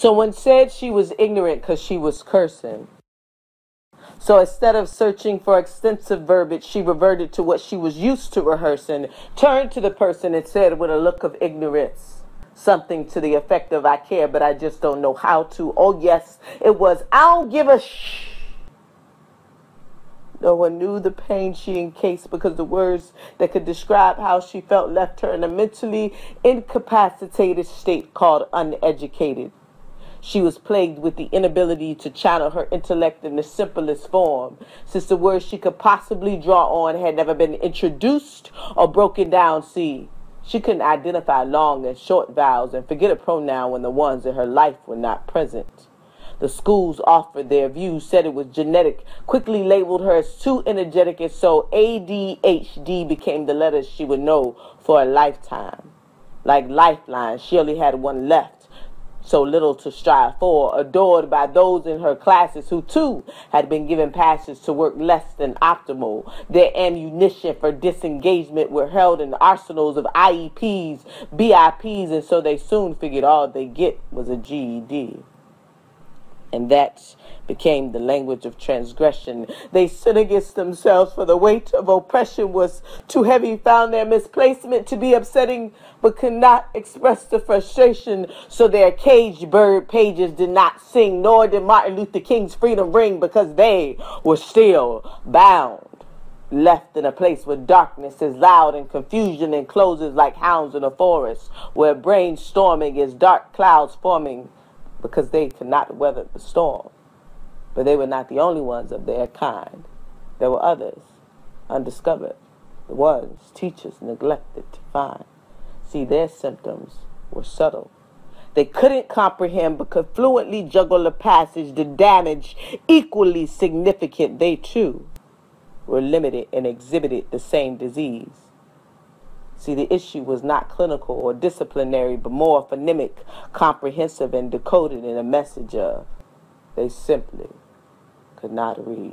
So when said she was ignorant because she was cursing. So instead of searching for extensive verbiage, she reverted to what she was used to rehearsing, turned to the person and said with a look of ignorance, something to the effect of, I care, but I just don't know how to. Oh, yes, it was, I don't give a shh. No one knew the pain she encased because the words that could describe how she felt left her in a mentally incapacitated state called uneducated. She was plagued with the inability to channel her intellect in the simplest form, since the words she could possibly draw on had never been introduced or broken down. See, she couldn't identify long and short vowels and forget a pronoun when the ones in her life were not present. The schools offered their views, said it was genetic, quickly labeled her as too energetic, and so ADHD became the letters she would know for a lifetime. Like Lifeline, she only had one left, so little to strive for, adored by those in her classes who too had been given passes to work less than optimal. Their ammunition for disengagement were held in arsenals of IEPs, BIPs, and so they soon figured all they get was a GED and that became the language of transgression. They sin against themselves, for the weight of oppression was too heavy, found their misplacement to be upsetting, but could not express the frustration, so their caged bird pages did not sing, nor did Martin Luther King's freedom ring, because they were still bound. Left in a place where darkness is loud and confusion encloses like hounds in a forest, where brainstorming is dark clouds forming because they could not weather the storm. But they were not the only ones of their kind. There were others, undiscovered, the ones teachers neglected to find. See, their symptoms were subtle. They couldn't comprehend but could fluently juggle the passage, the damage equally significant. They too were limited and exhibited the same disease. See, the issue was not clinical or disciplinary, but more phonemic, comprehensive, and decoded in a message of they simply could not read.